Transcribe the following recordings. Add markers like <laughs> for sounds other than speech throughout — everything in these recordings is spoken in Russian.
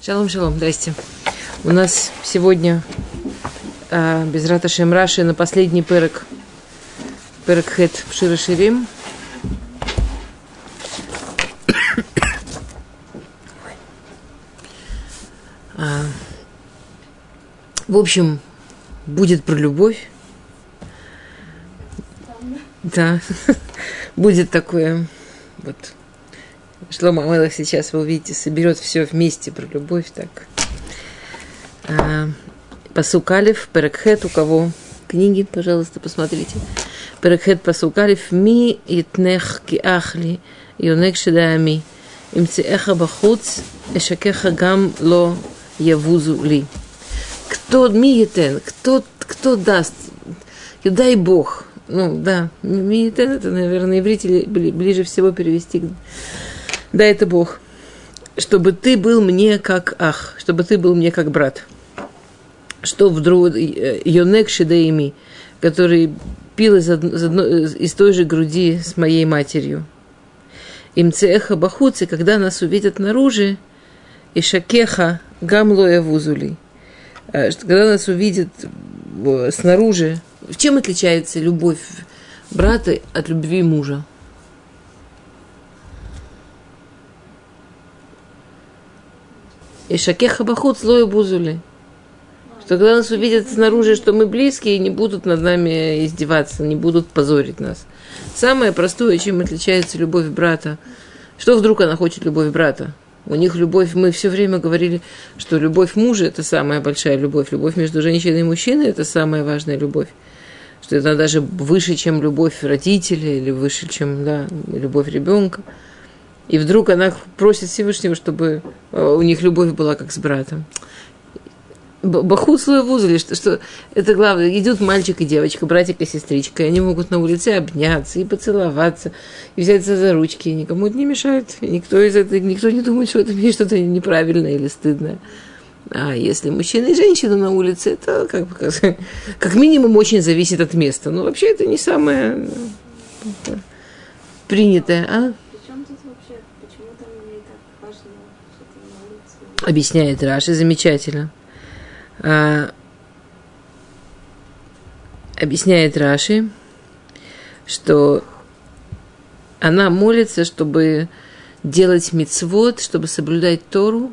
Шалом, шалом, здрасте. У нас сегодня э, без Раташем Раши на последний перек, перек хет в Широширим. А, в общем, будет про любовь. Да, <laughs> будет такое вот Шлома Амелах сейчас, вы увидите, соберет все вместе про любовь. Так. А, Пасукалев, Перекхет, у кого книги, пожалуйста, посмотрите. Перекхет Пасукалев, Ми итнех киахли, юнек шедаами, имцеэха бахуц, эшакеха гам ло явузу ли. Кто ми етен, кто, кто даст, дай Бог. Ну, да, ми етен, это, наверное, иврители ближе всего перевести к да это Бог, чтобы ты был мне как ах, чтобы ты был мне как брат. Что вдруг Йонек Шидеими, который пил из, одно, из, той же груди с моей матерью. Им цеха бахуцы, когда нас увидят наружу, и шакеха гамлоя вузули. Э, когда нас увидят э, снаружи, чем отличается любовь брата от любви мужа? И шакеха бахут слою бузули. Что когда нас увидят снаружи, что мы близкие, не будут над нами издеваться, не будут позорить нас. Самое простое, чем отличается любовь брата. Что вдруг она хочет любовь брата? У них любовь, мы все время говорили, что любовь мужа – это самая большая любовь. Любовь между женщиной и мужчиной – это самая важная любовь. Что это даже выше, чем любовь родителей, или выше, чем да, любовь ребенка. И вдруг она просит Всевышнего, чтобы э, у них любовь была как с братом. Бахут слой вузали, что, что это главное. Идут мальчик и девочка, братик и сестричка, и они могут на улице обняться и поцеловаться, и взяться за ручки, и никому это не мешает. И никто из этого, никто не думает, что это есть что-то неправильное или стыдное. А если мужчина и женщина на улице, это как, бы, как, <laughs> как минимум очень зависит от места. Но вообще это не самое э, принятое, а? Объясняет Раши, замечательно. А, объясняет Раши, что она молится, чтобы делать мицвод, чтобы соблюдать Тору,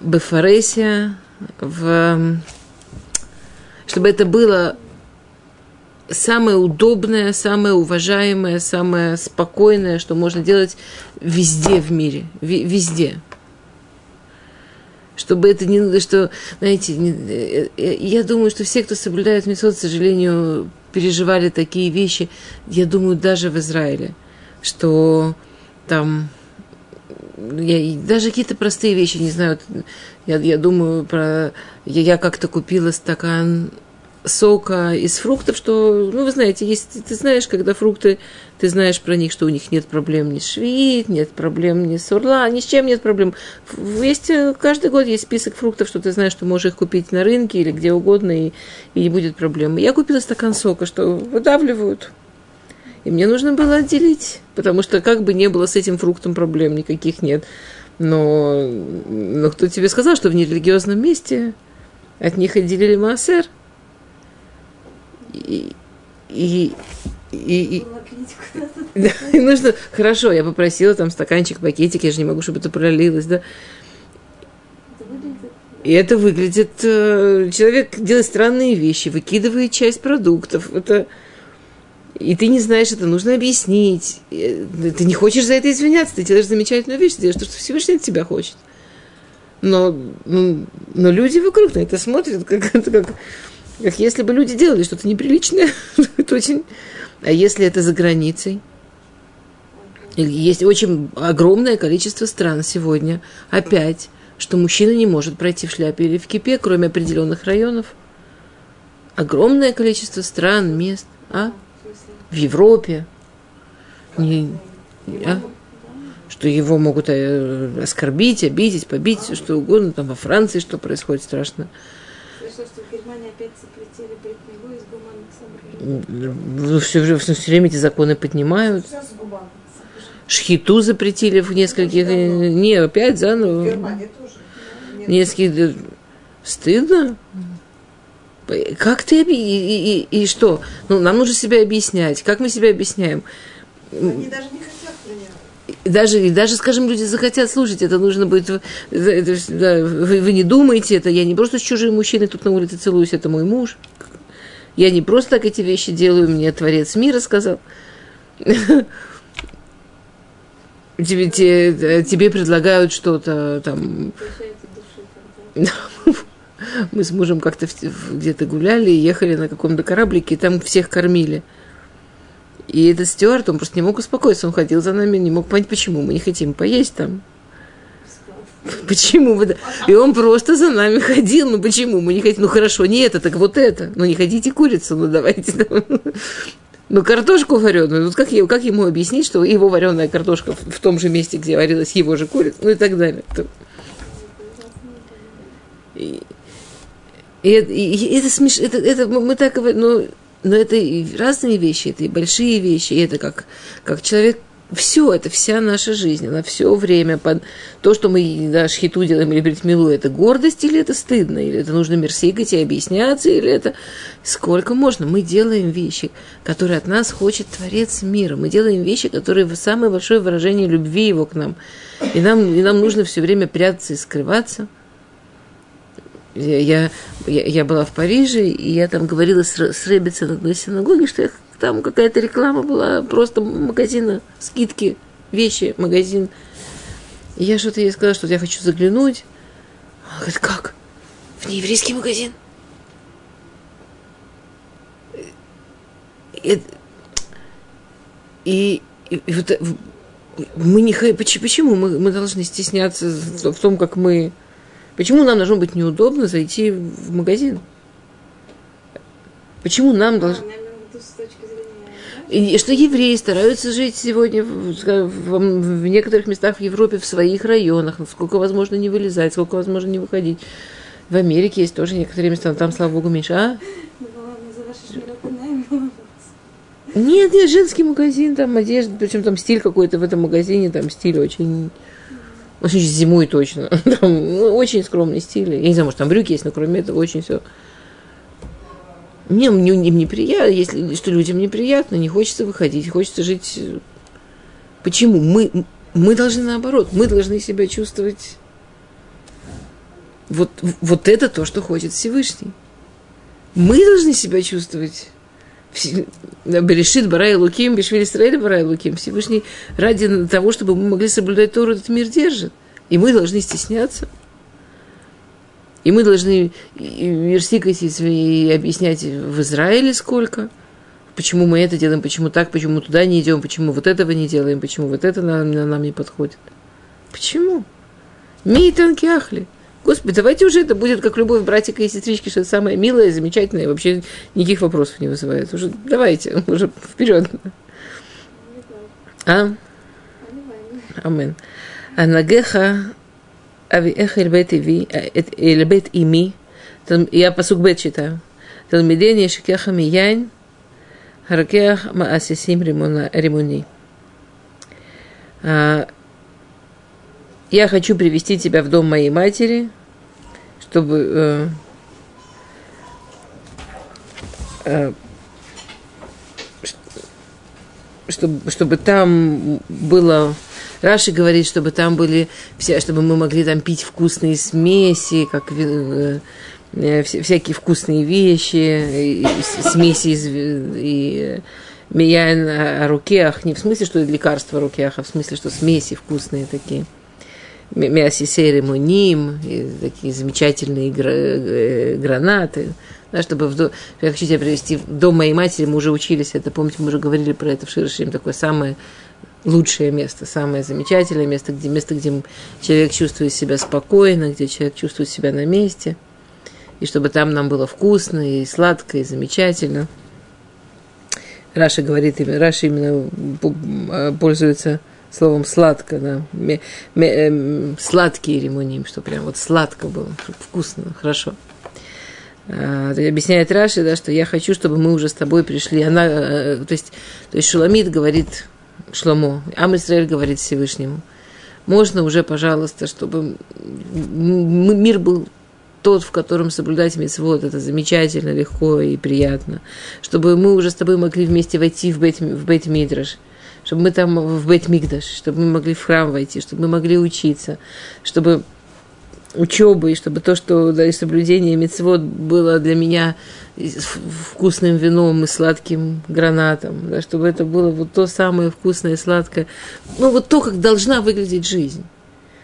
Бефаресия, в, чтобы это было самое удобное, самое уважаемое, самое спокойное, что можно делать везде в мире, везде чтобы это не, что, знаете, не, э, э, я думаю, что все, кто соблюдает Мисот, к сожалению, переживали такие вещи, я думаю, даже в Израиле, что там я, даже какие-то простые вещи, не знаю, я, я думаю про... Я, я как-то купила стакан сока из фруктов, что, ну, вы знаете, есть, ты знаешь, когда фрукты, ты знаешь про них, что у них нет проблем ни с швид, нет проблем ни с урла, ни с чем нет проблем. Есть, э, каждый год есть список фруктов, что ты знаешь, что можешь их купить на рынке или где угодно, и, и не будет проблем. Я купила стакан сока, что выдавливают. И мне нужно было отделить, потому что как бы не было с этим фруктом проблем, никаких нет. Но, но кто тебе сказал, что в нерелигиозном месте от них отделили массер – и, и, и, да, и нужно, хорошо, я попросила там стаканчик, пакетик, я же не могу, чтобы это пролилось, да. И это выглядит, э, человек делает странные вещи, выкидывает часть продуктов, это, и ты не знаешь, это нужно объяснить. Ты не хочешь за это извиняться, ты делаешь замечательную вещь, ты делаешь то, что Всевышний от тебя хочет. Но, ну, но люди вокруг на это смотрят, как, <laughs> как, как если бы люди делали что-то неприличное. <laughs> это очень... А если это за границей? Есть очень огромное количество стран сегодня, опять, что мужчина не может пройти в шляпе или в кипе, кроме определенных районов. Огромное количество стран, мест. А? В Европе. Не, а? Что его могут э, оскорбить, обидеть, побить, что угодно. Там во Франции что происходит страшно что в Германии опять запретили бритьневу из гуманных соображений? Все, все, все время эти законы поднимают. шхиту запретили в нескольких... Не, опять заново. В Германии тоже. Нет. Нескольких... Стыдно? Как ты... И, и- и- и что? Ну, нам нужно себя объяснять. Как мы себя объясняем? Они даже не хотят принять. Даже, даже, скажем, люди захотят слушать, это нужно будет... это- да, вы, вы не думаете, это я не просто с чужим мужчиной тут на улице целуюсь, это мой муж. Я не просто так эти вещи делаю, мне Творец мира сказал. <laughs> Тебе, те- тебе предлагают что-то там... <laughs> Мы с мужем как-то где-то гуляли, ехали на каком-то кораблике, и там всех кормили. И этот стюард, он просто не мог успокоиться, он ходил за нами, не мог понять, почему мы не хотим поесть там. <laughs> Почему? вы И он просто за нами ходил. Ну почему? Мы не хотим. Ну хорошо, не это, так вот это. Ну не хотите курицу, ну давайте. <laughs> Ну картошку вареную. Вот как, как ему объяснить, что его вареная картошка в, том же месте, где варилась его же курица, ну и так далее. И, и и- это смеш... Это, это мы так говорим, но, но это и разные вещи, это и большие вещи, и это как, как человек все, это вся наша жизнь, она все время под то, что мы да, шхиту делаем или бритмилу, это гордость или это стыдно, или это нужно мерсикать и объясняться, или это сколько можно. Мы делаем вещи, которые от нас хочет Творец мира. Мы делаем вещи, которые самое большое выражение любви его к нам. И нам, и нам нужно все время прятаться и скрываться. Я, я, я, была в Париже, и я там говорила с, с на одной синагоге, что я- там какая-то реклама была, просто магазина, скидки, вещи, магазин. И я что-то ей сказала, что я хочу заглянуть. Она говорит, как? В нееврейский магазин? И, и, и- вот, э, мы не почему мы, мы должны стесняться в том, как мы Почему нам должно быть неудобно зайти в магазин? Почему нам должно... Зрения... И что евреи стараются жить сегодня в, в- в некоторых местах в Европе, в своих районах, сколько возможно не вылезать, сколько возможно не выходить. В Америке есть тоже некоторые места, но там, слава богу, меньше. А? Ну. Нет, нет, женский магазин, там одежда, причем там стиль какой-то в этом магазине, там стиль очень... Очень зимой точно. <laughs> Там, ну, очень скромный стиль. Я не знаю, может, там брюки есть, но кроме этого очень все. Мне, мне, мне неприятно, если что людям неприятно, не хочется выходить, хочется жить. Почему? Мы, мы должны наоборот, мы должны себя чувствовать. Вот, вот это то, что хочет Всевышний. Мы должны себя чувствовать Вс- Берешит Барай Луким, Бешвили Израиля Барай Луким. Всевышний ради того, чтобы мы могли соблюдать Тору, этот мир держит. И мы должны стесняться. И мы должны верстикать и объяснять в Израиле сколько. Почему мы это делаем, почему так, почему туда не идем, почему вот этого не делаем, почему вот это нам, нам не подходит. Почему? Мейтанки ахли. Господи, давайте уже это будет как любовь братика и сестрички, что это самое милое, замечательное, вообще никаких вопросов не вызывает. Уже давайте, <laughs> уже вперед. А? Амен. Анагеха авиэха эль бет иви, эт- эль бет ими. Тал- Я посук бет читаю. Талмидени шикеха мияйн, харакех маасисим римуни. А, Я хочу привести тебя в дом моей матери, чтобы э, э, чтобы, чтобы там было Раши говорит, чтобы там были все, чтобы мы могли там пить вкусные смеси, как э, э, вся- всякие вкусные вещи, и, и смеси из, и миян о, рукеах, не в смысле, что о рукеах, а в смысле, что смеси вкусные такие. Мясисей ремоним, и такие замечательные гра- гранаты. Да, чтобы в. Я хочу тебя привести в дом моей матери, мы уже учились это, помните, мы уже говорили про это в Широшим, такое самое лучшее место, самое замечательное место, где, место, где человек чувствует себя спокойно, где человек чувствует себя на месте, и чтобы там нам было вкусно и сладко, и замечательно. Раши говорит, Раши именно э, пользуется словом сладко, да, ме- ме- эм, сладкие רימונים, что прям вот сладко было, вкусно, хорошо. А, объясняет Раши, да, что я хочу, чтобы мы уже с тобой пришли. Она, э, то есть, то есть Шуламит говорит Шломо, עם ישראל говорит Всевышнему, можно уже, пожалуйста, чтобы мир был тот, в котором соблюдать מצוות, это замечательно, легко и приятно. Чтобы мы уже с тобой могли вместе войти в Бейт, в Бейт Мидраш, чтобы мы там в Бейт Мигдаш, чтобы мы могли в храм войти, чтобы мы могли учиться, чтобы учебы, и чтобы то, что да, и соблюдение мецвод было для меня вкусным вином и сладким гранатом, да, чтобы это было вот то самое вкусное и сладкое, ну вот то, как должна выглядеть жизнь.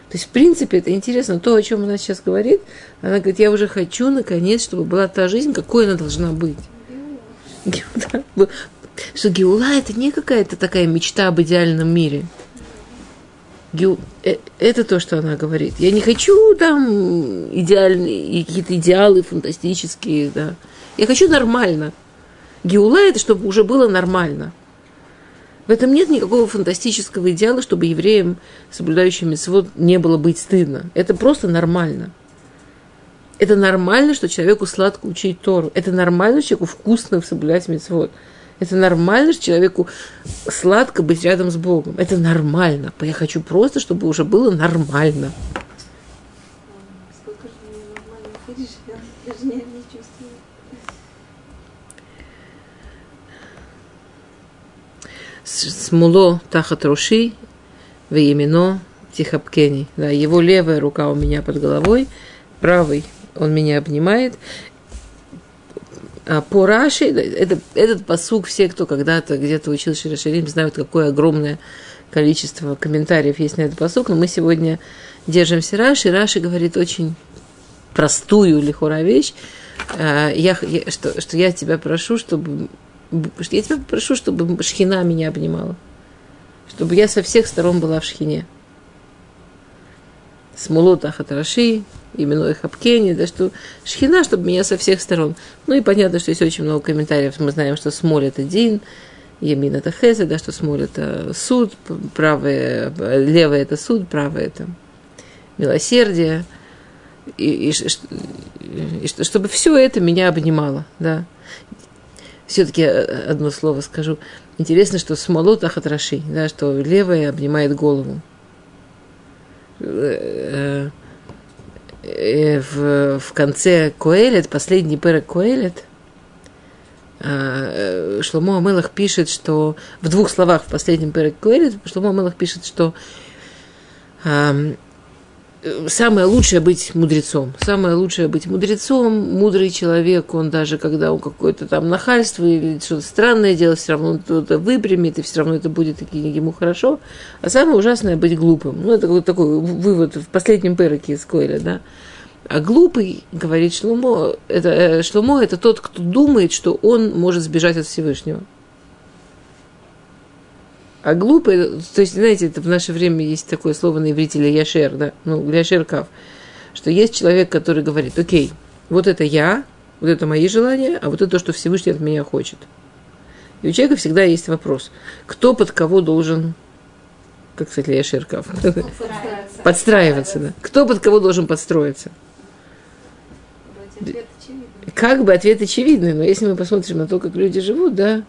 То есть, в принципе, это интересно. То, о чем она сейчас говорит, она говорит, я уже хочу, наконец, чтобы была та жизнь, какой она должна быть. <laughs> Что Геула – это не какая-то такая мечта об идеальном мире. Э, это то, что она говорит. Я не хочу там идеальные, какие-то идеалы фантастические, да. Я хочу нормально. Геула – это чтобы уже было нормально – в этом нет никакого фантастического идеала, чтобы евреям, соблюдающим митцвот, не было быть стыдно. Это просто нормально. Это нормально, что человеку сладко учить Тору. Это нормально, что человеку вкусно соблюдать митцвот. Это нормально, что человеку сладко быть рядом с Богом. Это нормально. Я хочу просто, чтобы уже было нормально. Смуло тахат руши, веемино тихопкени. Да, его левая рука у меня под головой, правый он меня обнимает. А по Раши, это, этот посук, все, кто когда-то где-то учил Широширим, знают, какое огромное количество комментариев есть на этот посук, но мы сегодня держимся Раши. Раши говорит очень простую лихора вещь. А, я, я, что, что я тебя прошу, чтобы я тебя прошу, чтобы шхина меня обнимала. Чтобы я со всех сторон была в шхине. Смолот Ахатараши, именно их Хапкени, да, что шхина, чтобы меня со всех сторон. Ну и понятно, что есть очень много комментариев. Мы знаем, что смоль это Дин, Ямин это Хезе, да, что смоль это суд, правое, левое это суд, правое это милосердие. И, и, и, и чтобы все это меня обнимало, да все-таки э, одно слово скажу. Интересно, что смолот ахатраши, да, что левая обнимает голову. Э, э, в, в конце Коэлет, последний перек Коэлет, Шломо Амелах пишет, что в двух словах в последнем перек Коэлет Шломо Амелах пишет, что самое лучшее быть мудрецом. Самое лучшее быть мудрецом, мудрый человек, он даже когда он какое-то там нахальство или что-то странное делает, все равно он это выпрямит, и все равно это будет ему хорошо. А самое ужасное быть глупым. Ну, это вот такой вывод в последнем переке из Койля, да. А глупый, говорит Шломо, это, э, Шломо это тот, кто думает, что он может сбежать от Всевышнего. А глупый, то есть, знаете, это в наше время есть такое слово на иврите яшер, да, ну, ляшер кав, что есть человек, который говорит, окей, вот это я, вот это мои желания, а вот это то, что Всевышний от меня хочет. И у человека всегда есть вопрос, кто под кого должен, как сказать, ляшер кав? Подстраиваться. Подстраиваться, да. Кто под кого должен подстроиться? Как бы ответ очевидный, но если мы посмотрим на то, как люди живут, да,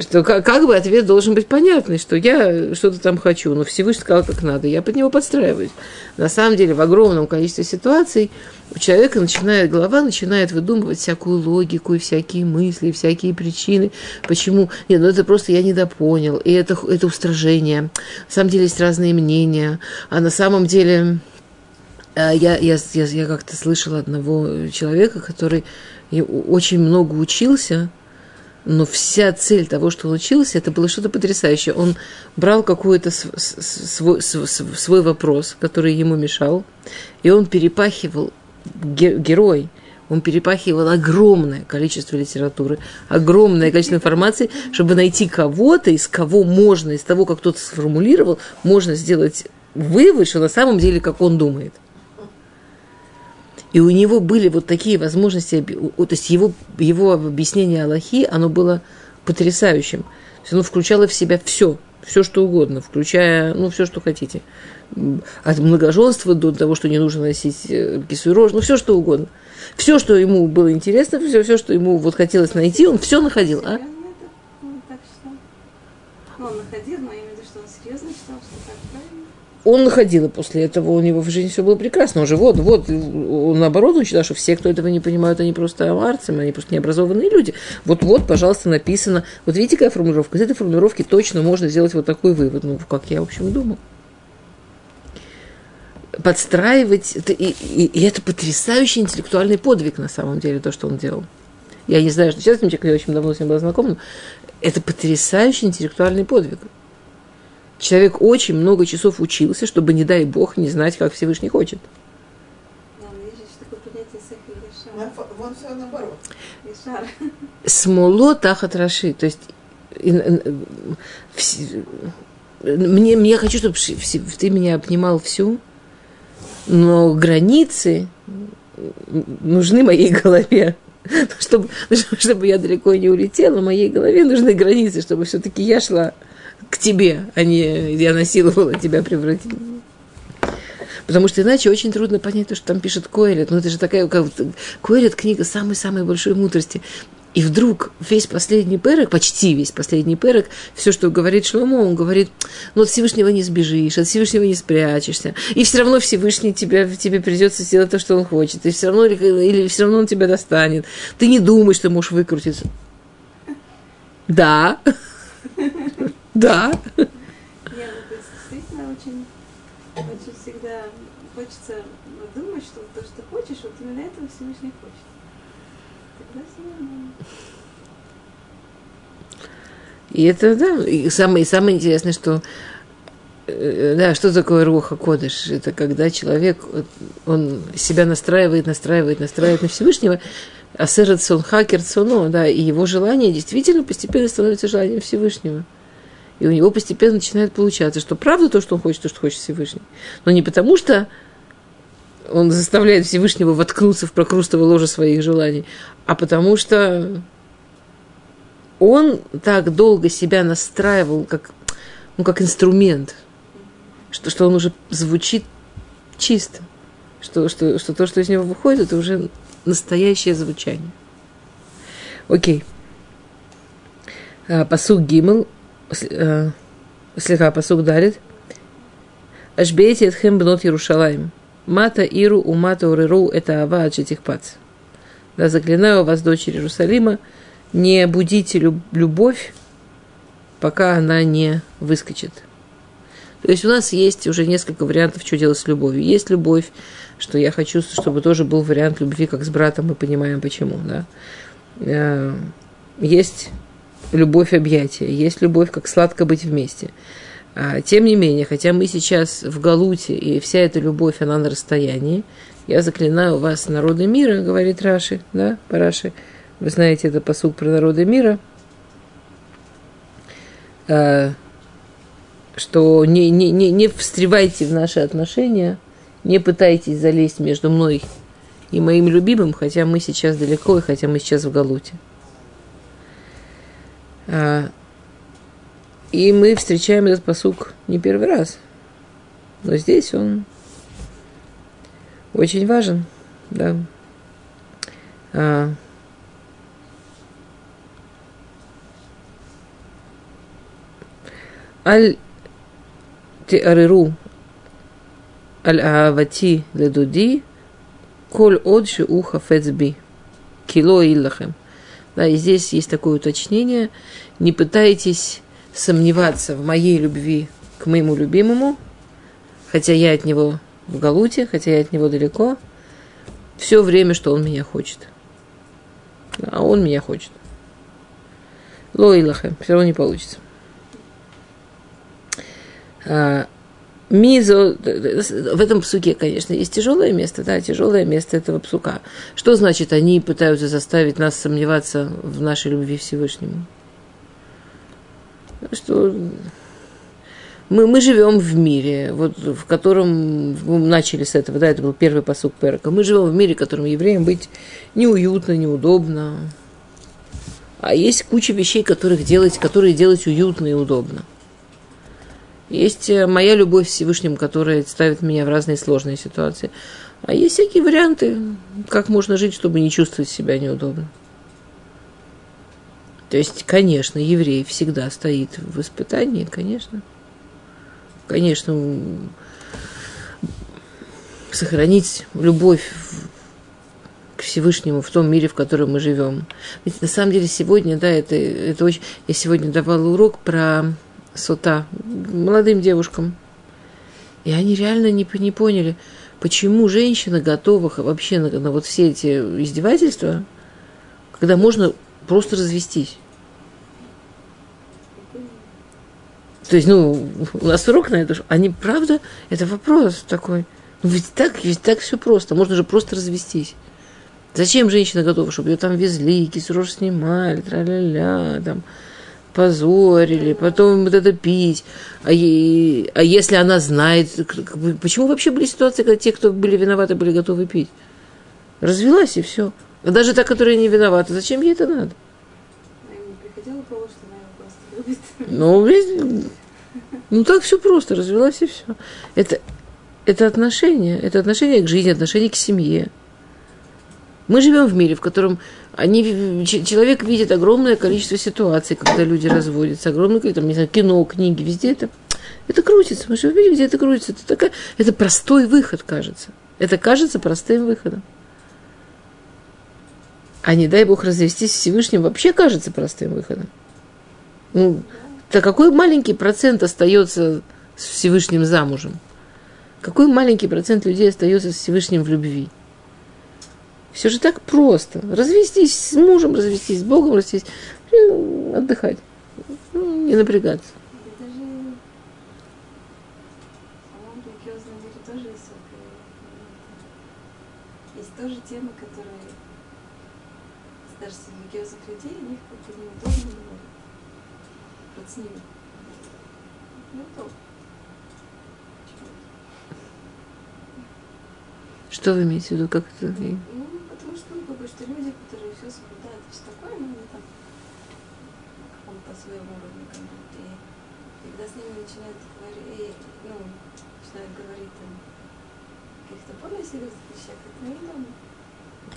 что как, бы ответ должен быть понятный, что я что-то там хочу, но Всевышний сказал, как надо, я под него подстраиваюсь. На самом деле, в огромном количестве ситуаций у человека начинает, голова начинает выдумывать всякую логику и всякие мысли, и всякие причины, почему. Нет, ну это просто я недопонял, и это, это устражение. На самом деле есть разные мнения, а на самом деле я, я, я, я как-то слышала одного человека, который очень много учился, но вся цель того, что он учился, это было что-то потрясающее. Он брал какой-то свой, свой вопрос, который ему мешал, и он перепахивал герой, он перепахивал огромное количество литературы, огромное количество информации, чтобы найти кого-то, из кого можно, из того, как кто-то сформулировал, можно сделать вывод, что на самом деле, как он думает. И у него были вот такие возможности, то есть его, его объяснение Аллахи, оно было потрясающим. То есть оно включало в себя все, все что угодно, включая, ну, все, что хотите. От многоженства до того, что не нужно носить э, кису рожь, ну, все, что угодно. Все, что ему было интересно, все, все, что ему вот хотелось найти, он все находил. А? Ну, что? находил, но я имею в виду, что он серьезно считал, что так. Он находил, и после этого у него в жизни все было прекрасно. Он же вот, вот, он наоборот, он считал, что все, кто этого не понимают, они просто аварцы, они просто необразованные люди. Вот, вот, пожалуйста, написано. Вот видите, какая формулировка? Из этой формулировки точно можно сделать вот такой вывод. Ну, как я, в общем, и думал. Подстраивать, это, и, и, и это потрясающий интеллектуальный подвиг, на самом деле, то, что он делал. Я не знаю, что сейчас с ним человек, я очень давно с ним была знакома, это потрясающий интеллектуальный подвиг. Человек очень много часов учился, чтобы, не дай бог, не знать, как Всевышний хочет. Смоло тахат раши. То есть и, вс- мне, мне хочу, чтобы ты меня обнимал всю, но границы нужны моей голове. <laughs> Чтобы, чтобы <laughs> я далеко не улетела, моей голове нужны границы, чтобы все-таки я шла к тебе, а не я насиловала тебя превратить. Потому что иначе очень трудно понять то, что там пишет Коэлет. Ну, это же такая, как Коэлет книга самой-самой большой мудрости. И вдруг весь последний перек, почти весь последний перек, все, что говорит Шломо, он говорит, ну от Всевышнего не сбежишь, от Всевышнего не спрячешься. И все равно Всевышний тебя, тебе придется сделать то, что он хочет. И все равно, или все равно он тебя достанет. Ты не думай, что можешь выкрутиться. Да. Да. Я ну, действительно очень, очень всегда хочется думать, что то, что хочешь, вот именно этого Всевышний хочет. Тогда все нормально. И это, да, и самое, и самое интересное, что э, да, что такое руха кодыш? Это когда человек, он себя настраивает, настраивает, настраивает на Всевышнего, а сон хакер соно, да, и его желание действительно постепенно становится желанием Всевышнего. И у него постепенно начинает получаться, что правда то, что он хочет, то, что хочет Всевышний. Но не потому, что он заставляет Всевышнего воткнуться в прокрустово ложе своих желаний, а потому что он так долго себя настраивал как, ну, как инструмент, что, что он уже звучит чисто, что, что, что то, что из него выходит, это уже настоящее звучание. Окей. А, Посуг Гимл, а, слегка посуг дарит. Ашбейте этхем бнот Ярушалаем. Мата иру у мата уреру это ава аджетихпац. Да, заклинаю вас, дочери Иерусалима, не будите люб- любовь, пока она не выскочит. То есть у нас есть уже несколько вариантов, что делать с любовью. Есть любовь, что я хочу, чтобы тоже был вариант любви, как с братом, мы понимаем почему. Да? Э, Есть любовь объятия, есть любовь, как сладко быть вместе. А, Тем не менее, хотя мы сейчас в Галуте, и вся эта любовь, она на расстоянии, я заклинаю вас, народы мира, говорит Раши, да, Параши, вы знаете, это посуд про народы мира, а, что не, не, не, не встревайте в наши отношения, не пытайтесь залезть между мной и моим любимым, хотя мы сейчас далеко, и хотя мы сейчас в Галуте. А, И мы встречаем этот посук не первый раз. Но здесь он очень важен, да. А, Аль тиариру аль аавати ледуди коль отши уха фецби кило иллахем. Да, и здесь есть такое уточнение. Не пытайтесь сомневаться в моей любви к моему любимому, хотя я от него в Галуте, хотя я от него далеко, все время, что он меня хочет. А он меня хочет. Лоилахе, все равно не получится. Мизо, в этом псуке, конечно, есть тяжелое место, да, тяжелое место этого псука. Что значит, они пытаются заставить нас сомневаться в нашей любви Всевышнему? Что мы, мы живем в мире, вот, в котором мы начали с этого, да, это был первый посук Перка. Мы живем в мире, в котором евреям быть неуютно, неудобно. А есть куча вещей, которых делать, которые делать уютно и удобно. Есть моя любовь к Всевышнему, которая ставит меня в разные сложные ситуации. А есть всякие варианты, как можно жить, чтобы не чувствовать себя неудобно. То есть, конечно, еврей всегда стоит в испытании, конечно. Конечно, сохранить любовь к Всевышнему в том мире, в котором мы живем. Ведь на самом деле сегодня, да, это, это очень... Я сегодня давала урок про сота молодым девушкам. И они реально не, не поняли, почему женщина готова вообще на, на вот все эти издевательства, когда можно просто развестись. То есть, ну, у нас урок на это. Они, правда, это вопрос такой. Ну, ведь так, ведь так все просто. Можно же просто развестись. Зачем женщина готова, чтобы ее там везли, кисрож снимали, тра-ля-ля, там, позорили, потом вот это пить. А, е- а если она знает, почему вообще были ситуации, когда те, кто были виноваты, были готовы пить? Развелась и все. Даже та, которая не виновата, зачем ей это надо? А. Ну, ну так все просто, развелась и все. Это, это отношение, это отношение к жизни, отношение к семье. Мы живем в мире, в котором они, человек видит огромное количество ситуаций, когда люди разводятся, огромное количество, не знаю, кино, книги, везде это, это крутится. Мы живем в мире, где это крутится. Это, такая, это простой выход, кажется. Это кажется простым выходом. А не дай бог развестись Всевышним вообще кажется простым выходом. Ну, да какой маленький процент остается с Всевышним замужем? Какой маленький процент людей остается с Всевышним в любви? Все же так просто. Развестись с мужем, развестись с Богом, развестись, э, отдыхать, Ну, не напрягаться. Тоже темы, которые даже религиозных людей, них неудобно говорить. Вот с ними. Неудобно. Что вы имеете в виду? Как это? Ну, потому что, люди, которые все соблюдают, все такое, ну, они там на каком-то своем уровне, как бы, и когда с ними начинают говорить, ну, начинают говорить там о каких-то более серьезных вещах, это неудобно.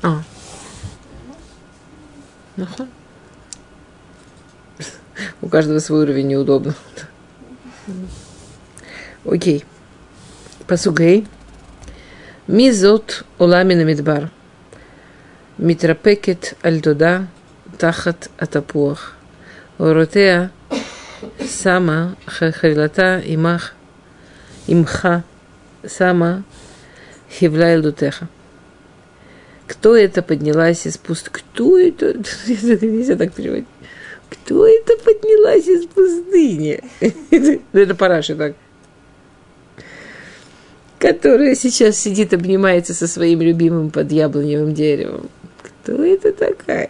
А, Ну. У каждого свой уровень неудобно. <laughs> Окей. Пасугей. Мизот оламина мидбар. Митрапекет альдуда тахат атапуах. Оротея сама харилата имах имха сама хивля элдутеха. Кто это поднялась из пуст? Кто это? Нельзя так переводить. Кто это поднялась из пустыни? Это параши так которая сейчас сидит, обнимается со своим любимым под яблоневым деревом. Кто это такая?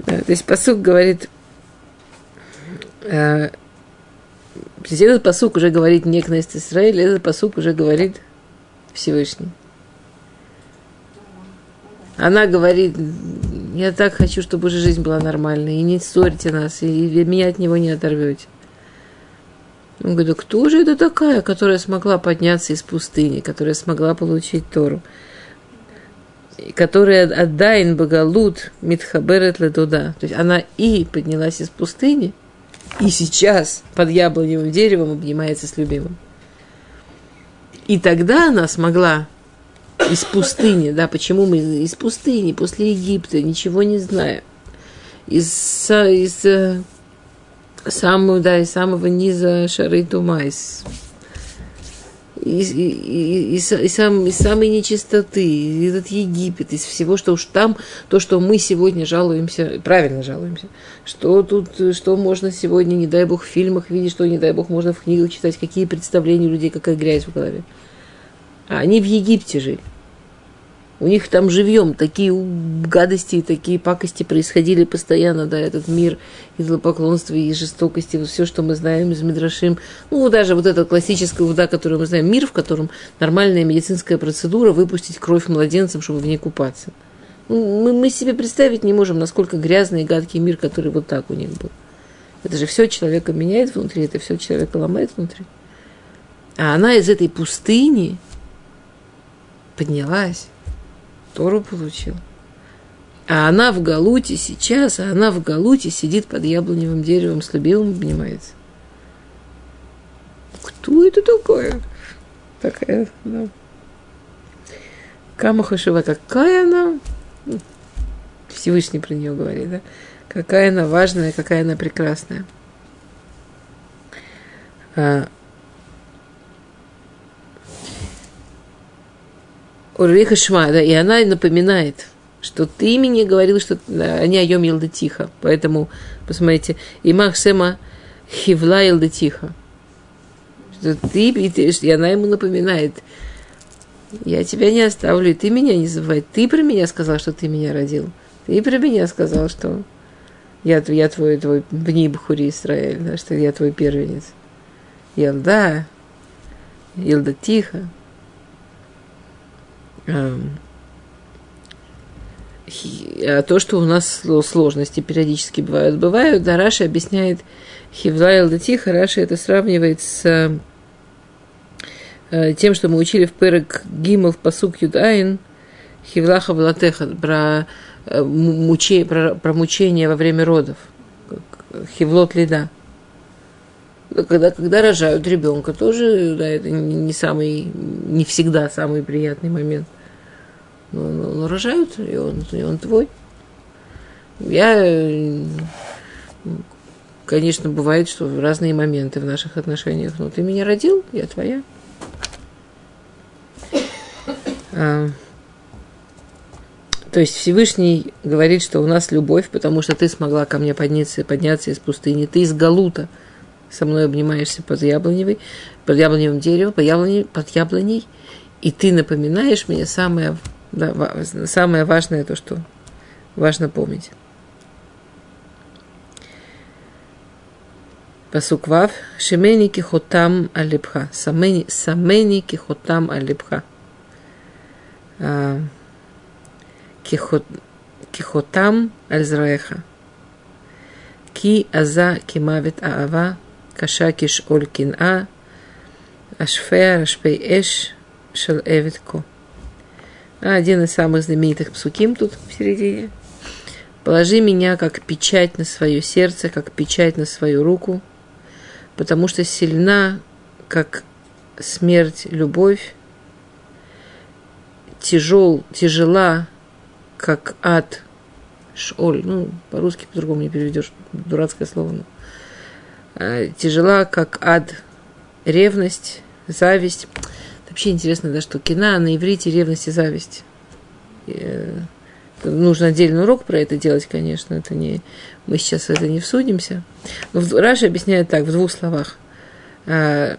Да, то есть посук говорит, э, этот посук уже говорит не Кнест Израиль, этот посук уже говорит Всевышний. Она говорит, я так хочу, чтобы уже жизнь была нормальной, и не ссорьте нас, и меня от него не оторвете. Он говорит, кто же это такая, которая смогла подняться из пустыни, которая смогла получить Тору, которая отдайн Багалут Митхаберет туда. То есть она и поднялась из пустыни, и сейчас под яблоневым деревом обнимается с любимым. И тогда она смогла из пустыни, да, почему мы из пустыни, после Египта, ничего не зная, из, из э, самого, да, из самого низа шары тума, из, и- и- из, из сам- из самой нечистоты, из этот Египет, из всего, что уж там, то, что мы сегодня жалуемся, правильно жалуемся, что тут, что можно сегодня, не дай бог, в фильмах видеть, что, не дай бог, можно в книгах читать, какие представления у людей, какая грязь в голове. А они в Египте жили. У них там живьем такие гадости и такие пакости происходили постоянно, да, этот мир идолопоклонства и жестокости, вот все, что мы знаем из Мидрашим. Ну, даже вот эта классическая вода, которую мы знаем, мир, в котором нормальная медицинская процедура выпустить кровь младенцам, чтобы в ней купаться. Ну, Мы, мы себе представить не можем, насколько грязный и гадкий мир, который вот так у них был. Это же все человека меняет внутри, это все человека ломает внутри. А она из этой пустыни поднялась, Тору получила. А она в Галуте сейчас, а она в Галуте сидит под яблоневым деревом с любимым обнимается. Кто это такое? Такая, да. Камахашева, какая она? Всевышний про нее говорит, да? Какая она важная, какая она прекрасная. Урвиха Шма, да, и она напоминает, что ты мне говорил, что они о Йом Елда Тихо. Поэтому, посмотрите, Имах Сема Хивла Елда Тихо. Что ты, и, ты, и она ему напоминает, я тебя не оставлю, и ты меня не забывай. Ты про меня сказал, что ты меня родил. Ты про меня сказал, что я, я твой, твой бни Бхури Израиль, да, что я твой первенец. Елда, Елда тихо. А то, что у нас сложности периодически бывают, бывают, да, Раша объясняет Хивла Елда тихо, Раша это сравнивает с э, тем, что мы учили в Перек Гимл в посук Юдайн, Хивлаха Влатеха, про, э, муче, про, про мучение во время родов, Хивлот Лида – когда, когда рожают ребенка, тоже да, это не самый, не всегда самый приятный момент. Но, но, но рожают, и он, и он твой. Я, конечно, бывает, что в разные моменты в наших отношениях. Но ты меня родил, я твоя. А, то есть Всевышний говорит, что у нас любовь, потому что ты смогла ко мне подняться, подняться из пустыни. Ты из Галута со мной обнимаешься под яблоневой, под яблоневым деревом, под, яблоней, под яблоней, и ты напоминаешь мне самое, да, самое важное, то, что важно помнить. Пасук Вав, кихотам алипха, самени, самени кихотам алипха. А, кихотам альзраеха. Ки аза кимавит аава кашакиш оль кина, ашфе ашпей эш шал эвитко. Один из самых знаменитых псуким тут в середине. Положи меня как печать на свое сердце, как печать на свою руку, потому что сильна, как смерть, любовь, тяжел, тяжела, как ад, шоль, ну, по-русски по-другому не переведешь, дурацкое слово, но тяжела, как ад, ревность, зависть. Вообще интересно, да, что кина на иврите ревность и зависть. Э, нужно отдельный урок про это делать, конечно, это не, мы сейчас в это не всудимся. Но Раша объясняет так, в двух словах. Э,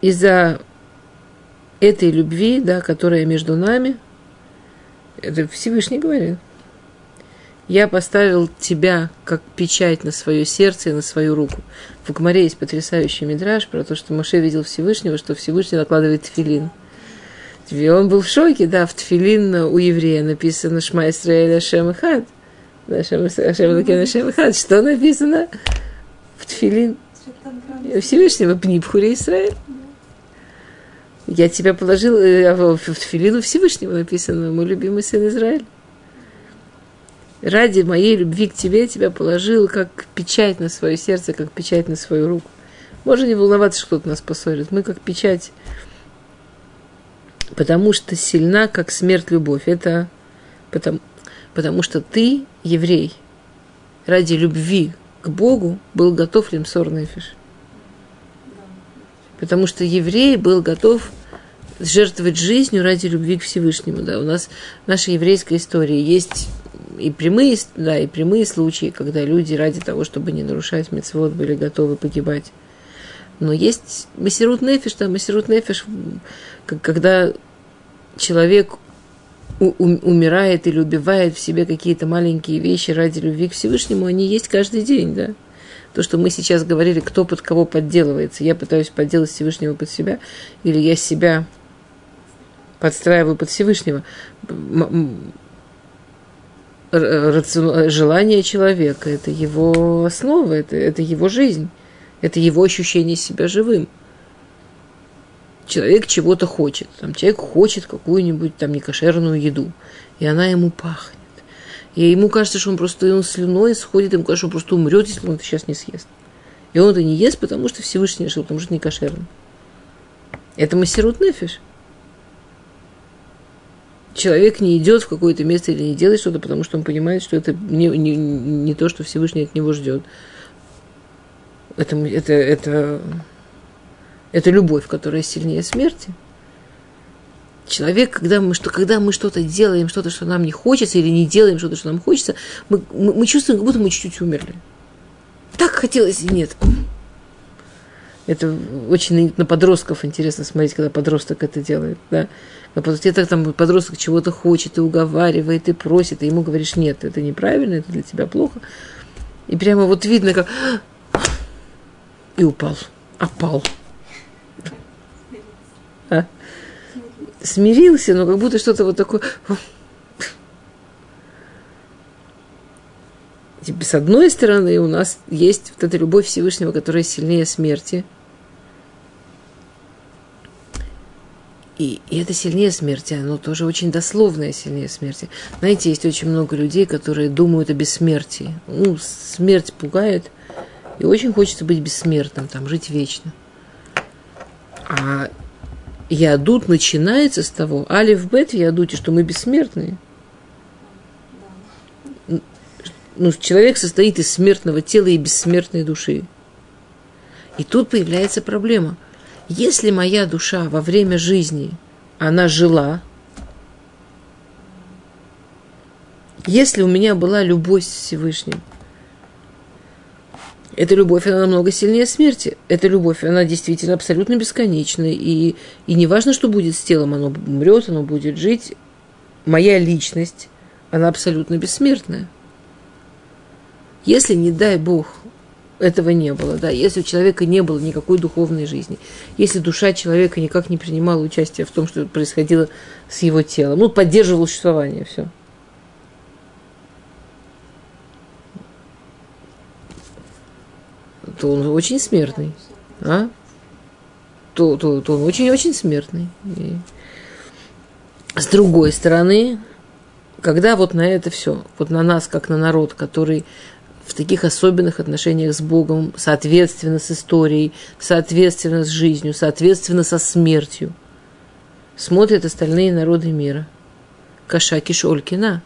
из-за этой любви, да, которая между нами – это Всевышний говорит. Я поставил тебя как печать на свое сердце и на свою руку. В Гмаре есть потрясающий мидраж про то, что Моше видел Всевышнего, что Всевышний накладывает тфилин. Он был в шоке, да, в тфилин у еврея написано «Шма Исраэль Ашем Ихад». Ашем Ашем Ихад. Что написано в тфилин? Всевышнего Пнипхуре Исраэль. Я тебя положил э, в Тфилину Всевышнего написано, мой любимый сын Израиль. Ради моей любви к тебе я тебя положил как печать на свое сердце, как печать на свою руку. Можно не волноваться, что кто-то нас поссорит. Мы как печать, потому что сильна, как смерть, любовь. Это потому, потому что ты, еврей, ради любви к Богу был готов лимсор нефиш. Потому что еврей был готов жертвовать жизнью ради любви к Всевышнему. Да. У нас в нашей еврейской истории есть и прямые, да, и прямые случаи, когда люди ради того, чтобы не нарушать мецвод, были готовы погибать. Но есть мессирут нефиш, да, мессирут нефиш, когда человек умирает или убивает в себе какие-то маленькие вещи ради любви к Всевышнему, они есть каждый день, да. То, что мы сейчас говорили, кто под кого подделывается. Я пытаюсь подделать Всевышнего под себя, или я себя подстраиваю под Всевышнего. Желание человека – это его основа, это, это его жизнь, это его ощущение себя живым. человек чего-то хочет. Там человек хочет какую-нибудь там некошерную еду, и она ему пахнет. И ему кажется, что он просто он слюной сходит, ему кажется, что он просто умрет, если он это сейчас не съест. И он это не ест, потому что Всевышний решил, потому что не кошерно. Это массирут нефиш. Человек не идет в какое-то место или не делает что-то, потому что он понимает, что это не, не, не то, что Всевышний от него ждет. Это, это, это, это любовь, которая сильнее смерти. Человек, когда мы, что, когда мы что-то делаем, что-то, что нам не хочется, или не делаем что-то, что нам хочется, мы, мы, мы чувствуем, как будто мы чуть-чуть умерли. Так хотелось и нет. Это очень на подростков интересно смотреть, когда подросток это делает. Да? Это там подросток чего-то хочет и уговаривает, и просит, и ему говоришь, нет, это неправильно, это для тебя плохо. И прямо вот видно, как и упал, опал. Смирился, но как будто что-то вот такое. С одной стороны, у нас есть вот эта любовь Всевышнего, которая сильнее смерти – И, и это сильнее смерти, оно тоже очень дословное сильнее смерти. Знаете, есть очень много людей, которые думают о бессмертии. Ну, смерть пугает, и очень хочется быть бессмертным, там, жить вечно. А ядут начинается с того, алиф бет в ядуте, что мы бессмертные. Ну, человек состоит из смертного тела и бессмертной души. И тут появляется проблема – если моя душа во время жизни, она жила, если у меня была любовь с Всевышним, эта любовь, она намного сильнее смерти. Эта любовь, она действительно абсолютно бесконечная. И, и не важно, что будет с телом, оно умрет, оно будет жить. Моя личность, она абсолютно бессмертная. Если, не дай Бог, этого не было, да, если у человека не было никакой духовной жизни, если душа человека никак не принимала участие в том, что происходило с его телом, ну, поддерживала существование, все. То он очень смертный, а? То, то, то он очень-очень смертный. И с другой стороны, когда вот на это все, вот на нас, как на народ, который в таких особенных отношениях с Богом, соответственно с историей, соответственно с жизнью, соответственно со смертью. Смотрят остальные народы мира. Кашаки Шолькина.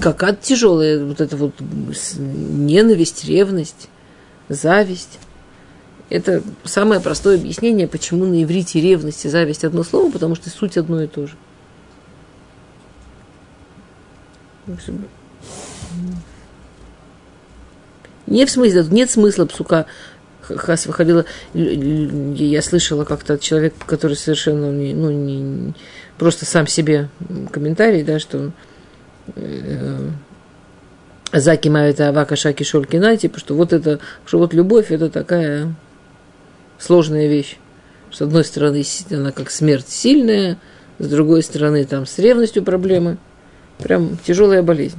Какая тяжелая вот эта вот ненависть, ревность, зависть. Это самое простое объяснение, почему на иврите ревность и зависть одно слово, потому что суть одно и то же. Не в смысле, нет смысла псука хас выходила, я слышала как-то от человека, который совершенно ну, не, просто сам себе комментарий, да, что э, Заки это Авака Шаки Шолькина, типа, что вот это, что вот любовь это такая сложная вещь. С одной стороны, она как смерть сильная, с другой стороны, там с ревностью проблемы. Прям тяжелая болезнь.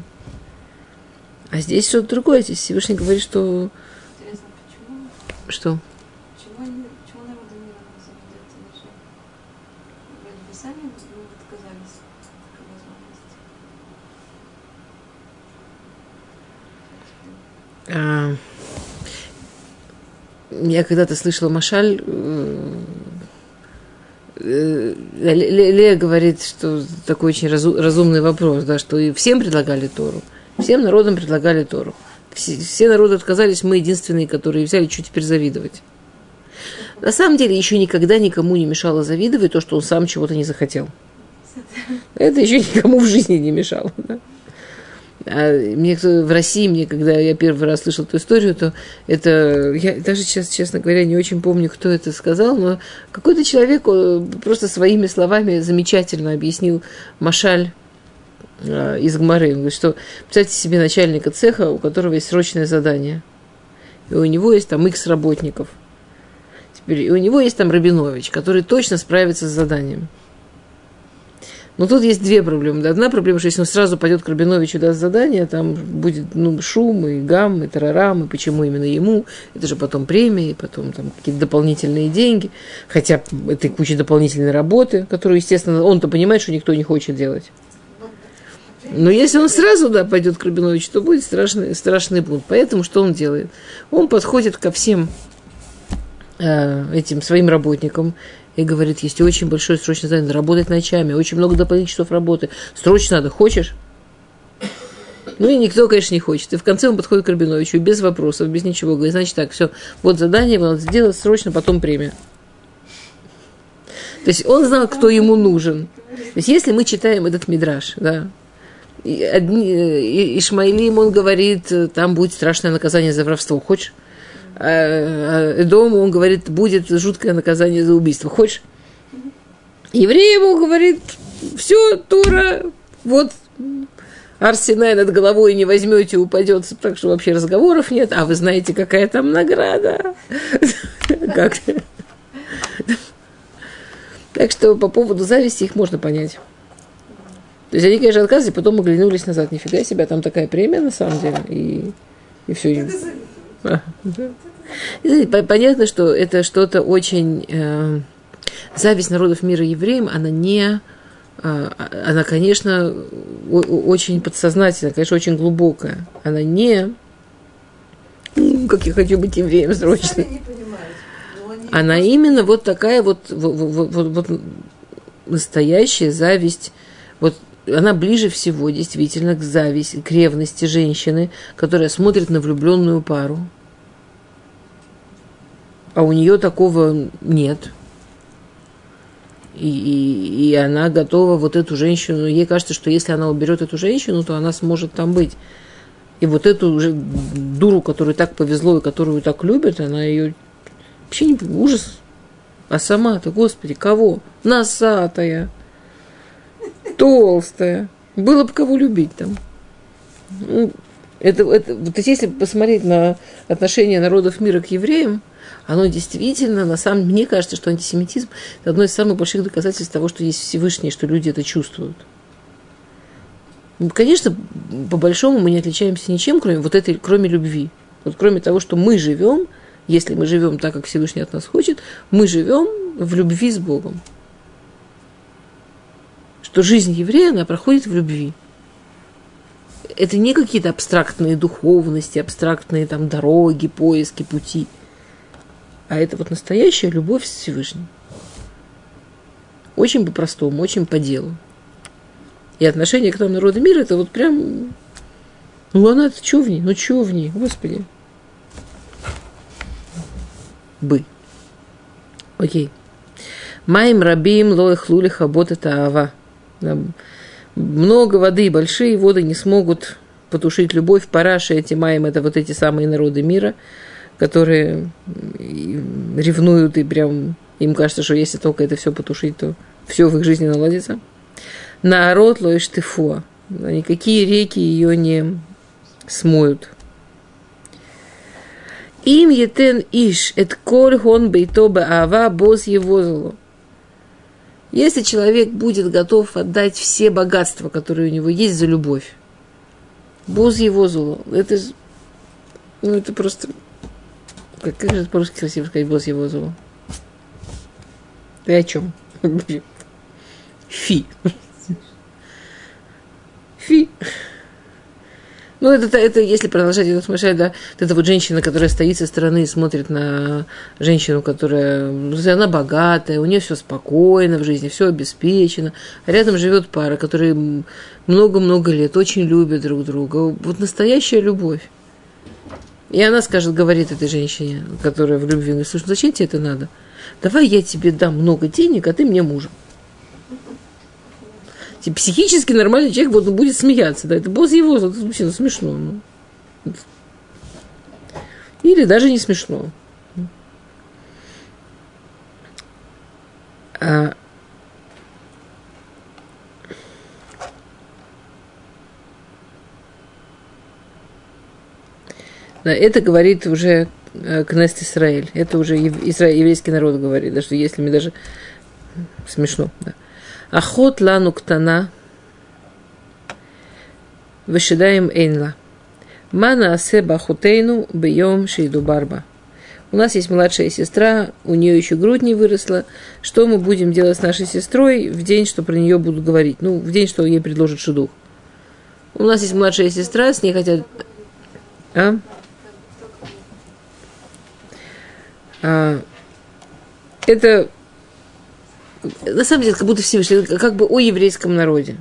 А здесь что-то другое. Здесь Всевышний говорит, что... Интересно, почему? Что? Почему, они, почему народы мира соблюдают эти вещи? Вроде бы сами ну, отказались от такой возможности. А, я когда-то слышала Машаль, э, э, Лея говорит, что такой очень разумный вопрос, да, что и всем предлагали Тору. Всем народам предлагали Тору. Все, все народы отказались, мы единственные, которые взяли, что теперь завидовать. На самом деле еще никогда никому не мешало завидовать то, что он сам чего-то не захотел. Это еще никому в жизни не мешало. Да? А мне в России, мне, когда я первый раз слышал эту историю, то это, я даже сейчас, честно говоря, не очень помню, кто это сказал, но какой-то человек просто своими словами замечательно объяснил Машаль Э, из Гмары. Он говорит, что представьте себе начальника цеха, у которого есть срочное задание. И у него есть там X работников. Теперь и у него есть там Рабинович, который точно справится с заданием. Но тут есть две проблемы. Одна проблема, что если он сразу пойдет к Рабиновичу даст задание, там будет ну, шум и гам, и тарарам, и почему именно ему. Это же потом премии, потом там какие-то дополнительные деньги. Хотя это куча дополнительной работы, которую, естественно, он-то понимает, что никто не хочет делать. Но если он сразу да, пойдет к Рабиновичу, то будет страшный, страшный бунт. Поэтому что он делает? Он подходит ко всем э, этим своим работникам и говорит, есть очень большое срочное задание, работать ночами, очень много дополнительных часов работы. Срочно надо, хочешь? Ну и никто, конечно, не хочет. И в конце он подходит к Рабиновичу без вопросов, без ничего. Говорит, значит так, все, вот задание, надо сделать срочно, потом премия. То есть он знал, кто ему нужен. То есть если мы читаем этот мидраж, да, и одни, и, Ишмаилим, он говорит, там будет страшное наказание за воровство. Хочешь? Эдому он говорит, будет жуткое наказание за убийство. Хочешь? Еврей ему говорит, все, Тура, вот Арсенай над головой не возьмете, упадет, так что вообще разговоров нет. А вы знаете, какая там награда? <laughs> Как? Так что по поводу зависти их можно понять. То есть они, конечно, отказывались, потом оглянулись назад. Нифига себе, там такая премия на самом деле. И, и все. Да. Понятно, что это что-то очень... Э, зависть народов мира евреям, она не... Э, она, конечно, о, очень подсознательная, конечно, очень глубокая. Она не... Как я хочу быть евреем срочно. Она именно вот такая вот, вот, вот, вот, вот настоящая зависть вот она ближе всего действительно к зависти, к ревности женщины, которая смотрит на влюбленную пару. А у нее такого нет. И, и, и она готова вот эту женщину, ей кажется, что если она уберет эту женщину, то она сможет там быть. И вот эту уже дуру, которую так повезло и которую так любят, она ее вообще не ужас. А сама-то, господи, кого? Носатая толстая. Было бы кого любить там. Ну, это, это, то есть, если посмотреть на отношение народов мира к евреям, оно действительно, на самом мне кажется, что антисемитизм – это одно из самых больших доказательств того, что есть Всевышний, что люди это чувствуют. Ну, конечно, по большому мы не отличаемся ничем, кроме вот этой, кроме любви. Вот кроме того, что мы живем, если мы живем так, как Всевышний от нас хочет, мы живем в любви с Богом что жизнь еврея, она проходит в любви. Это не какие-то абстрактные духовности, абстрактные там дороги, поиски, пути. А это вот настоящая любовь с. Очень по-простому, очень по делу. И отношение к нам народу мира, это вот прям... Ну, она это что в ней? Ну, что в ней? Господи. Бы. Окей. Майм рабим лоэх лулиха бот это ава. Много воды, большие воды не смогут потушить любовь. Параши эти маем, это вот эти самые народы мира, которые ревнуют и прям им кажется, что если только это все потушить, то все в их жизни наладится. Народ лоишь тыфуа. Никакие реки ее не смоют. Им етен иш, эт коль хон бейто ава боз его зло. Если человек будет готов отдать все богатства, которые у него есть, за любовь, Боз его зло, это, ну, это просто, как, как же по-русски красиво сказать, боз его зло? Ты о чем? <laughs> Фи. Фи. Ну, это, это если продолжать это смешать, да, эта вот женщина, которая стоит со стороны и смотрит на женщину, которая, ну, она богатая, у нее все спокойно в жизни, все обеспечено, а рядом живет пара, которые много-много лет очень любят друг друга. Вот настоящая любовь. И она скажет, говорит этой женщине, которая в любви, слушай, ну зачем тебе это надо? Давай я тебе дам много денег, а ты мне мужа психически нормальный человек вот, будет смеяться. Да, это босс его, ну, смешно. Ну. Или даже не смешно. А, Да, это говорит уже э, Кнест Израиль. Это уже еврейский народ говорит, да, что если мне даже смешно, да. Ахот лану ктана, вышидаем эйнла. Мана асе бахутейну бьем шейду барба. У нас есть младшая сестра, у нее еще грудь не выросла. Что мы будем делать с нашей сестрой в день, что про нее будут говорить? Ну, в день, что ей предложат шедух. У нас есть младшая сестра, с ней хотят... А? а это на самом деле, как будто Всевышний, как бы о еврейском народе.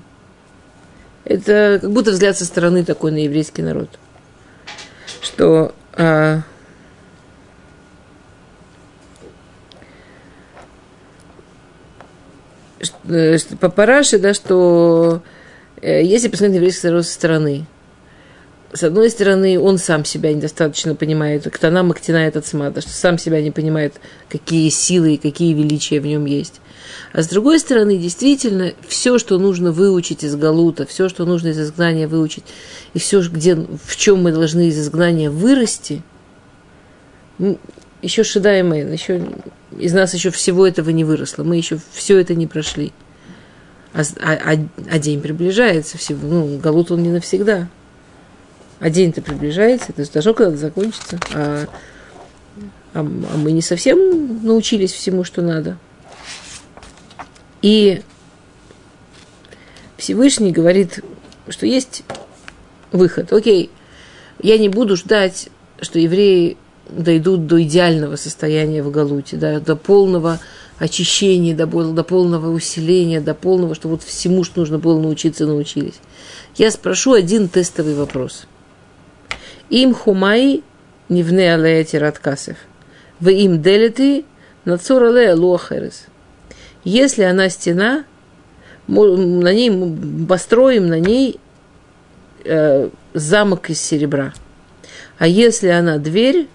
Это как будто взгляд со стороны такой на еврейский народ. Что а, Э, по параше, да, что э, если посмотреть на еврейский народ со стороны, с одной стороны, он сам себя недостаточно понимает, ктана мактина этот смада, что сам себя не понимает, какие силы и какие величия в нем есть. А с другой стороны, действительно, все, что нужно выучить из Галута, все, что нужно из изгнания выучить, и все, где, в чем мы должны из изгнания вырасти, еще шедаем еще из нас еще всего этого не выросло, мы еще все это не прошли. А, а, а, а день приближается, всего, ну, Галут он не навсегда. А день-то приближается, то есть должно когда-то закончиться. А, а, а мы не совсем научились всему, что надо. И Всевышний говорит, что есть выход. Окей, я не буду ждать, что евреи дойдут до идеального состояния в Галуте, да, до полного очищения, до, до полного усиления, до полного, что вот всему, что нужно было научиться, научились. Я спрошу один тестовый вопрос. Им хумай нивне алея тираткасев. В им делеты нацор алея луахерес. Если она стена, на ней построим на ней э, замок из серебра. А если она дверь,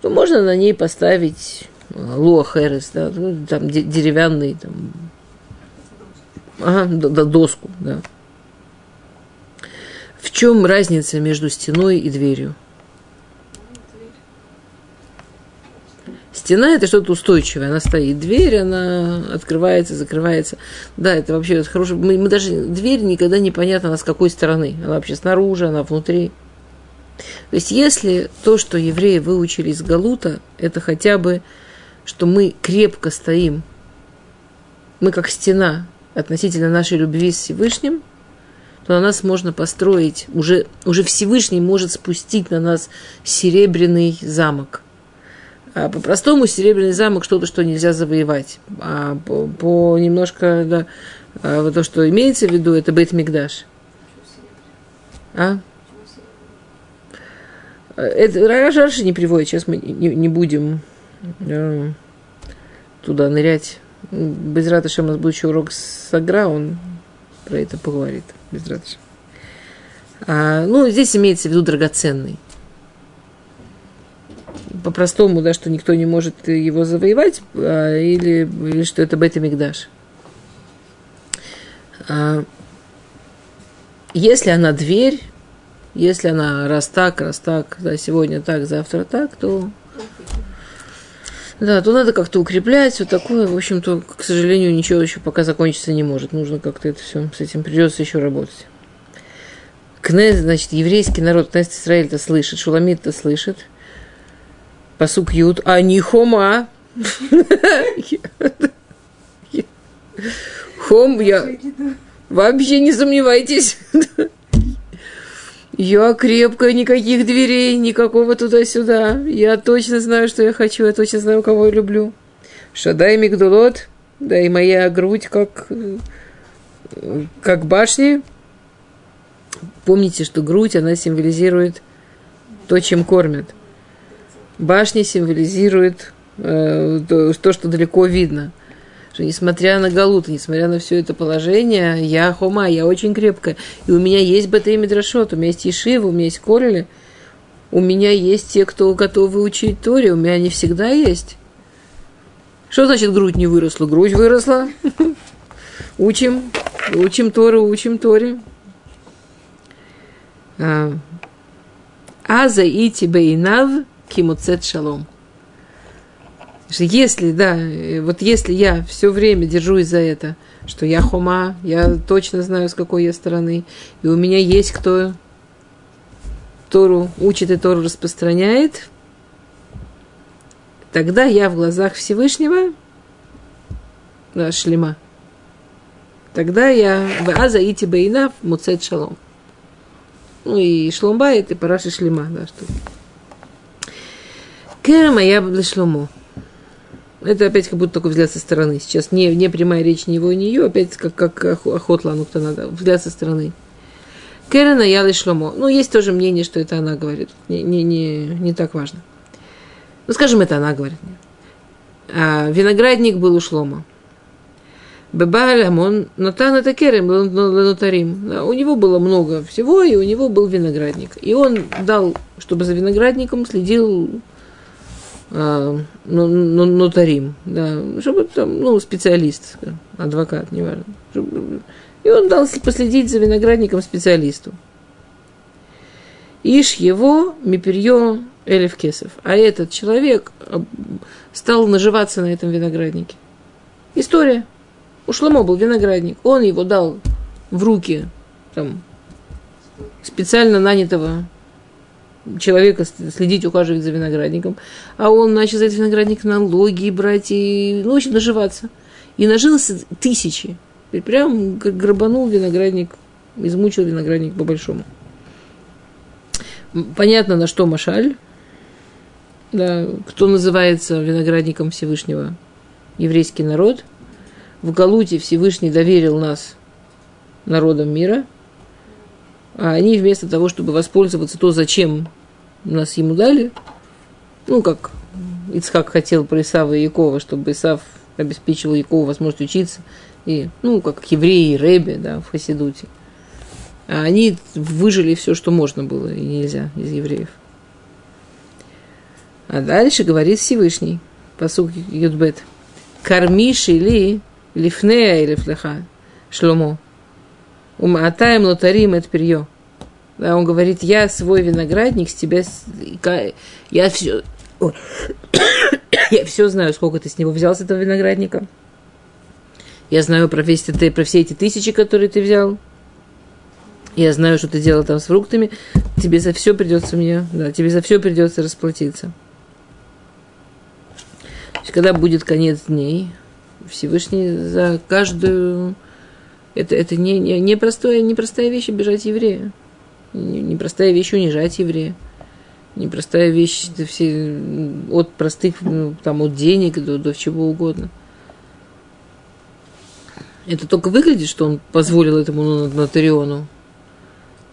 то можно на ней поставить э, луах эрес, да, ну, там деревянный, там, ага, доску, да. В чем разница между стеной и дверью? Стена это что-то устойчивое, она стоит. Дверь, она открывается, закрывается. Да, это вообще хорошо. Мы, мы даже дверь никогда не понятно, она с какой стороны. Она вообще снаружи, она внутри. То есть если то, что евреи выучили из Галута, это хотя бы, что мы крепко стоим, мы как стена относительно нашей любви с Всевышним, на нас можно построить, уже, уже Всевышний может спустить на нас серебряный замок. А по-простому серебряный замок что-то, что нельзя завоевать. А по, по немножко, да, а то, что имеется в виду, это Бейт Мигдаш. А? Это Раши не приводит, сейчас мы не, не будем э, туда нырять. Без ратыша у нас будет еще урок с Агра, он про это поговорит. Без. А, ну, здесь имеется в виду драгоценный. По-простому, да, что никто не может его завоевать, а, или, или что это бета-мигдаш. А, если она дверь, если она раз так, раз так, да, сегодня так, завтра так, то да, то надо как-то укреплять, все такое. В общем-то, к сожалению, ничего еще пока закончиться не может. Нужно как-то это все, с этим придется еще работать. Кнез, значит, еврейский народ, Кнез Израиль это слышит, Шуламит это слышит. Посук Ют, а не хома. <laughs> Хом, я... Вообще не сомневайтесь. <laughs> Я крепкая, никаких дверей, никакого туда-сюда. Я точно знаю, что я хочу, я точно знаю, кого я люблю. Шадай Мигдулот, да и моя грудь как, как башни. Помните, что грудь, она символизирует то, чем кормят. Башни символизируют э, то, что далеко видно что несмотря на Галут, несмотря на все это положение, я хома, я очень крепкая. И у меня есть Батей Мидрашот, у меня есть Ешива, у меня есть Корели, у меня есть те, кто готовы учить Торе, у меня они всегда есть. Что значит грудь не выросла? Грудь выросла. <laughs> Учим, учим Тору, учим Торе. А, Аза и тебе инав кимуцет шалом. Если, да, э, вот если я все время держусь за это, что я хома, я точно знаю, с какой я стороны, и у меня есть кто Тору учит и Тору распространяет, тогда я в глазах Всевышнего да, шлема. Тогда я в Азаити Бейнав Муцет Шалом. Ну и Шломбайт, и Параши Шлема, да, что. Керем я Шлому. Это опять как будто только взгляд со стороны. Сейчас не, не прямая речь ни его, ни ее, опять как, как охотла, ну кто надо, взгляд со стороны. Керена Ялы Шломо. Ну, есть тоже мнение, что это она говорит. Не, не, не, не так важно. Ну, скажем, это она говорит. А, виноградник был у Шлома. Бебалям, он натан это керем, ланутарим. У него было много всего, и у него был виноградник. И он дал, чтобы за виноградником следил ну, ну, нотарим, да, чтобы там, ну, специалист, адвокат, неважно. Чтобы, и он дал последить за виноградником специалисту. Иш его миперье элев кесов. А этот человек стал наживаться на этом винограднике. История. У Шломо был виноградник. Он его дал в руки там, специально нанятого человека следить, ухаживать за виноградником. А он начал за этот виноградник налоги брать и, ну, в общем, наживаться. И нажился тысячи. И прям грабанул виноградник, измучил виноградник по-большому. Понятно, на что Машаль. Да, кто называется виноградником Всевышнего? Еврейский народ. В Галуте Всевышний доверил нас народам мира, а они вместо того, чтобы воспользоваться то, зачем нас ему дали, ну, как Ицхак хотел про Исава и Якова, чтобы Исав обеспечивал Якову возможность учиться, и, ну, как евреи, Рэби, да, в Хасидуте. А они выжили все, что можно было, и нельзя из евреев. А дальше говорит Всевышний, посук Юдбет. Кормишь или лифнея или флеха шломо. Уматаем лотарим это перье. Да, он говорит, я свой виноградник с тебя, я все, <coughs> я все знаю, сколько ты с него взял с этого виноградника. Я знаю про, весь, про все эти тысячи, которые ты взял. Я знаю, что ты делал там с фруктами. Тебе за все придется мне, да, тебе за все придется расплатиться. То есть, когда будет конец дней, Всевышний за каждую... Это, это не, не, не, простое, не вещь обижать еврея. Не, не простая вещь унижать еврея. Непростая вещь это все, от простых, ну, там, от денег до, до чего угодно. Это только выглядит, что он позволил этому нотариону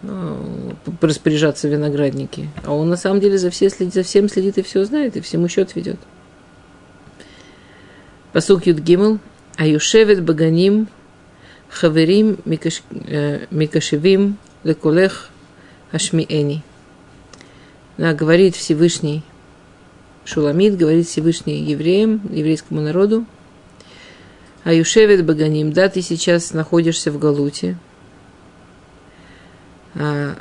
э, распоряжаться в винограднике. А он на самом деле за, все следит, за всем следит и все знает, и всему счет ведет. Посук Юд Гимл. Аюшевет Баганим Хаверим Микашевим Леколех Ашмиэни. Да, говорит Всевышний Шуламид, говорит Всевышний евреям, еврейскому народу – а Юшевет Баганим, да, ты сейчас находишься в Галуте, а,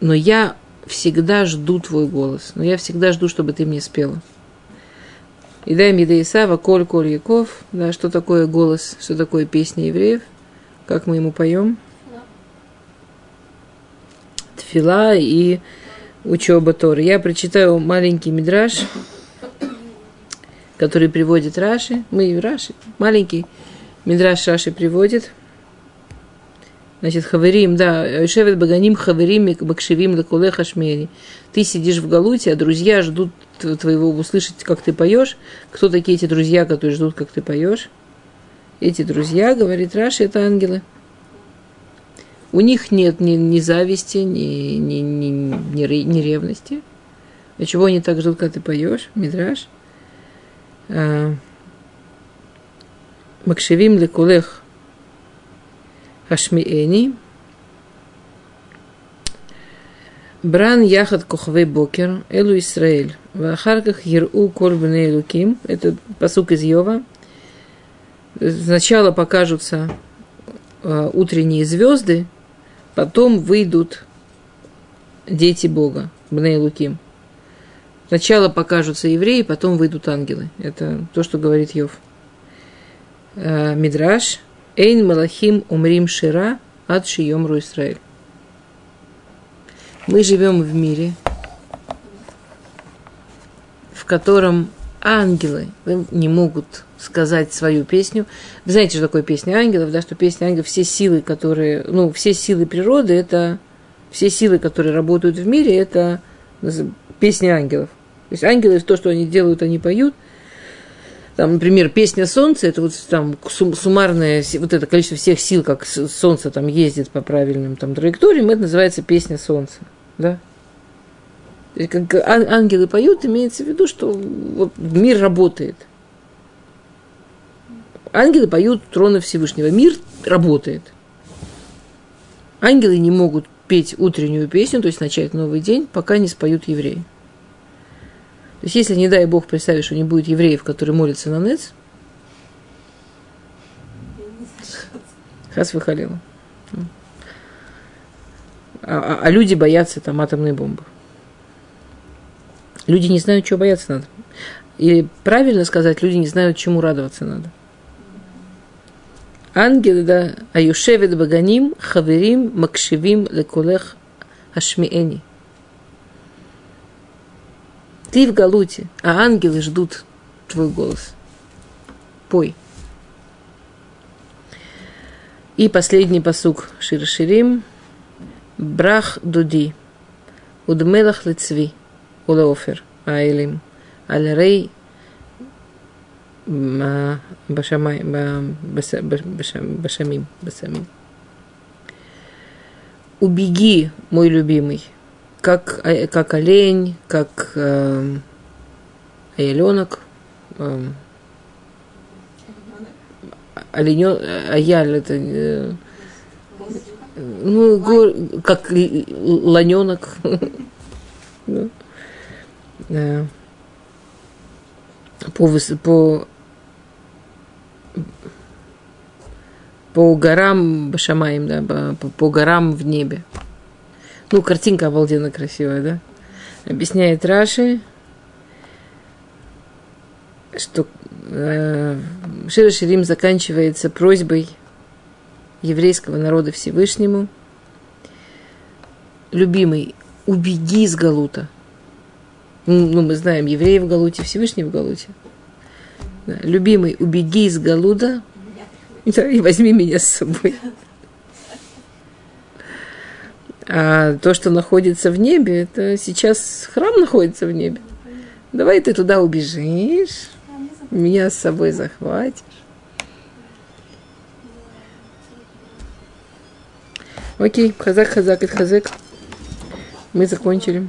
но я всегда жду твой голос, но я всегда жду, чтобы ты мне спела. И дай мне Исава, Коль, Коль, Яков, да, что такое голос, что такое песня евреев, как мы ему поем. Тфила и учеба Торы. Я прочитаю маленький мидраж, который приводит Раши. Мы Раши, маленький Мидраш Раши приводит. Значит, хаверим, да, шевет баганим хаверим макшевим лакуле хашмери. Ты сидишь в галуте, а друзья ждут твоего услышать, как ты поешь. Кто такие эти друзья, которые ждут, как ты поешь? Эти друзья, говорит Раши, это ангелы. У них нет ни, ни зависти, ни, ни, ни, ни, ни ревности. А чего они так ждут, когда ты поешь, Мидраш? А, макшевим лекулех Хашмиэни. Бран Яхат Кухвей Бокер, Элу Исраэль. В Ахарках Еру Кольбне Элуким. Это посук из Йова. Сначала покажутся э, утренние звезды, потом выйдут дети Бога, Бней Луким. Сначала покажутся евреи, потом выйдут ангелы. Это то, что говорит Йов. Э, Мидраш – Эйн Малахим Умрим Шира от Шиемру Исраэль. Мы живем в мире, в котором ангелы не могут сказать свою песню. Вы знаете, что такое песня ангелов, да, что песня ангелов, все силы, которые, ну, все силы природы, это, все силы, которые работают в мире, это песни ангелов. То есть ангелы, то, что они делают, они поют. Там, например, песня солнца, это вот там суммарное, вот это количество всех сил, как солнце там ездит по правильным там траекториям, это называется песня солнца, да. Как ангелы поют, имеется в виду, что вот мир работает. Ангелы поют трона Всевышнего. Мир работает. Ангелы не могут петь утреннюю песню, то есть начать новый день, пока не споют евреи. То есть, если, не дай Бог, представишь, что не будет евреев, которые молятся на Нец, Хас выхалила. А, а, а люди боятся там атомной бомбы. Люди не знают, чего бояться надо. И правильно сказать, люди не знают, чему радоваться надо. Ангелы, да, аюшевет баганим, хаверим, макшивим, лекулех, ашмиэни. Ты в галуте, а ангелы ждут твой голос. Пой. И последний посук Шир Ширим. Брах дуди. Удмелах лицви. Улаофер. Айлим. Аль-рей. Башамим. Убеги, мой любимый, как, как олень, как э, оленок, э, оленё, аяль, это, э, ну, гор, как ланенок. <laughs> по, по по горам Башамаем, да, по, по горам в небе. Ну, картинка обалденно красивая, да? Объясняет Раши, что э, Шира Ширим заканчивается просьбой еврейского народа Всевышнему. Любимый, убеги из Галута. Ну, мы знаем, евреи в Галуте, Всевышний в Галуте. Да. Любимый, убеги из Галуда да, и возьми меня с собой. <laughs> А то, что находится в небе, это сейчас храм находится в небе. Давай ты туда убежишь, меня с собой захватишь. Окей, хазак, хазак, это хазак. Мы закончили.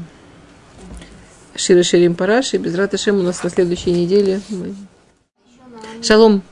Шира Ширим Параши. Без Раташем у нас на следующей неделе. Шалом.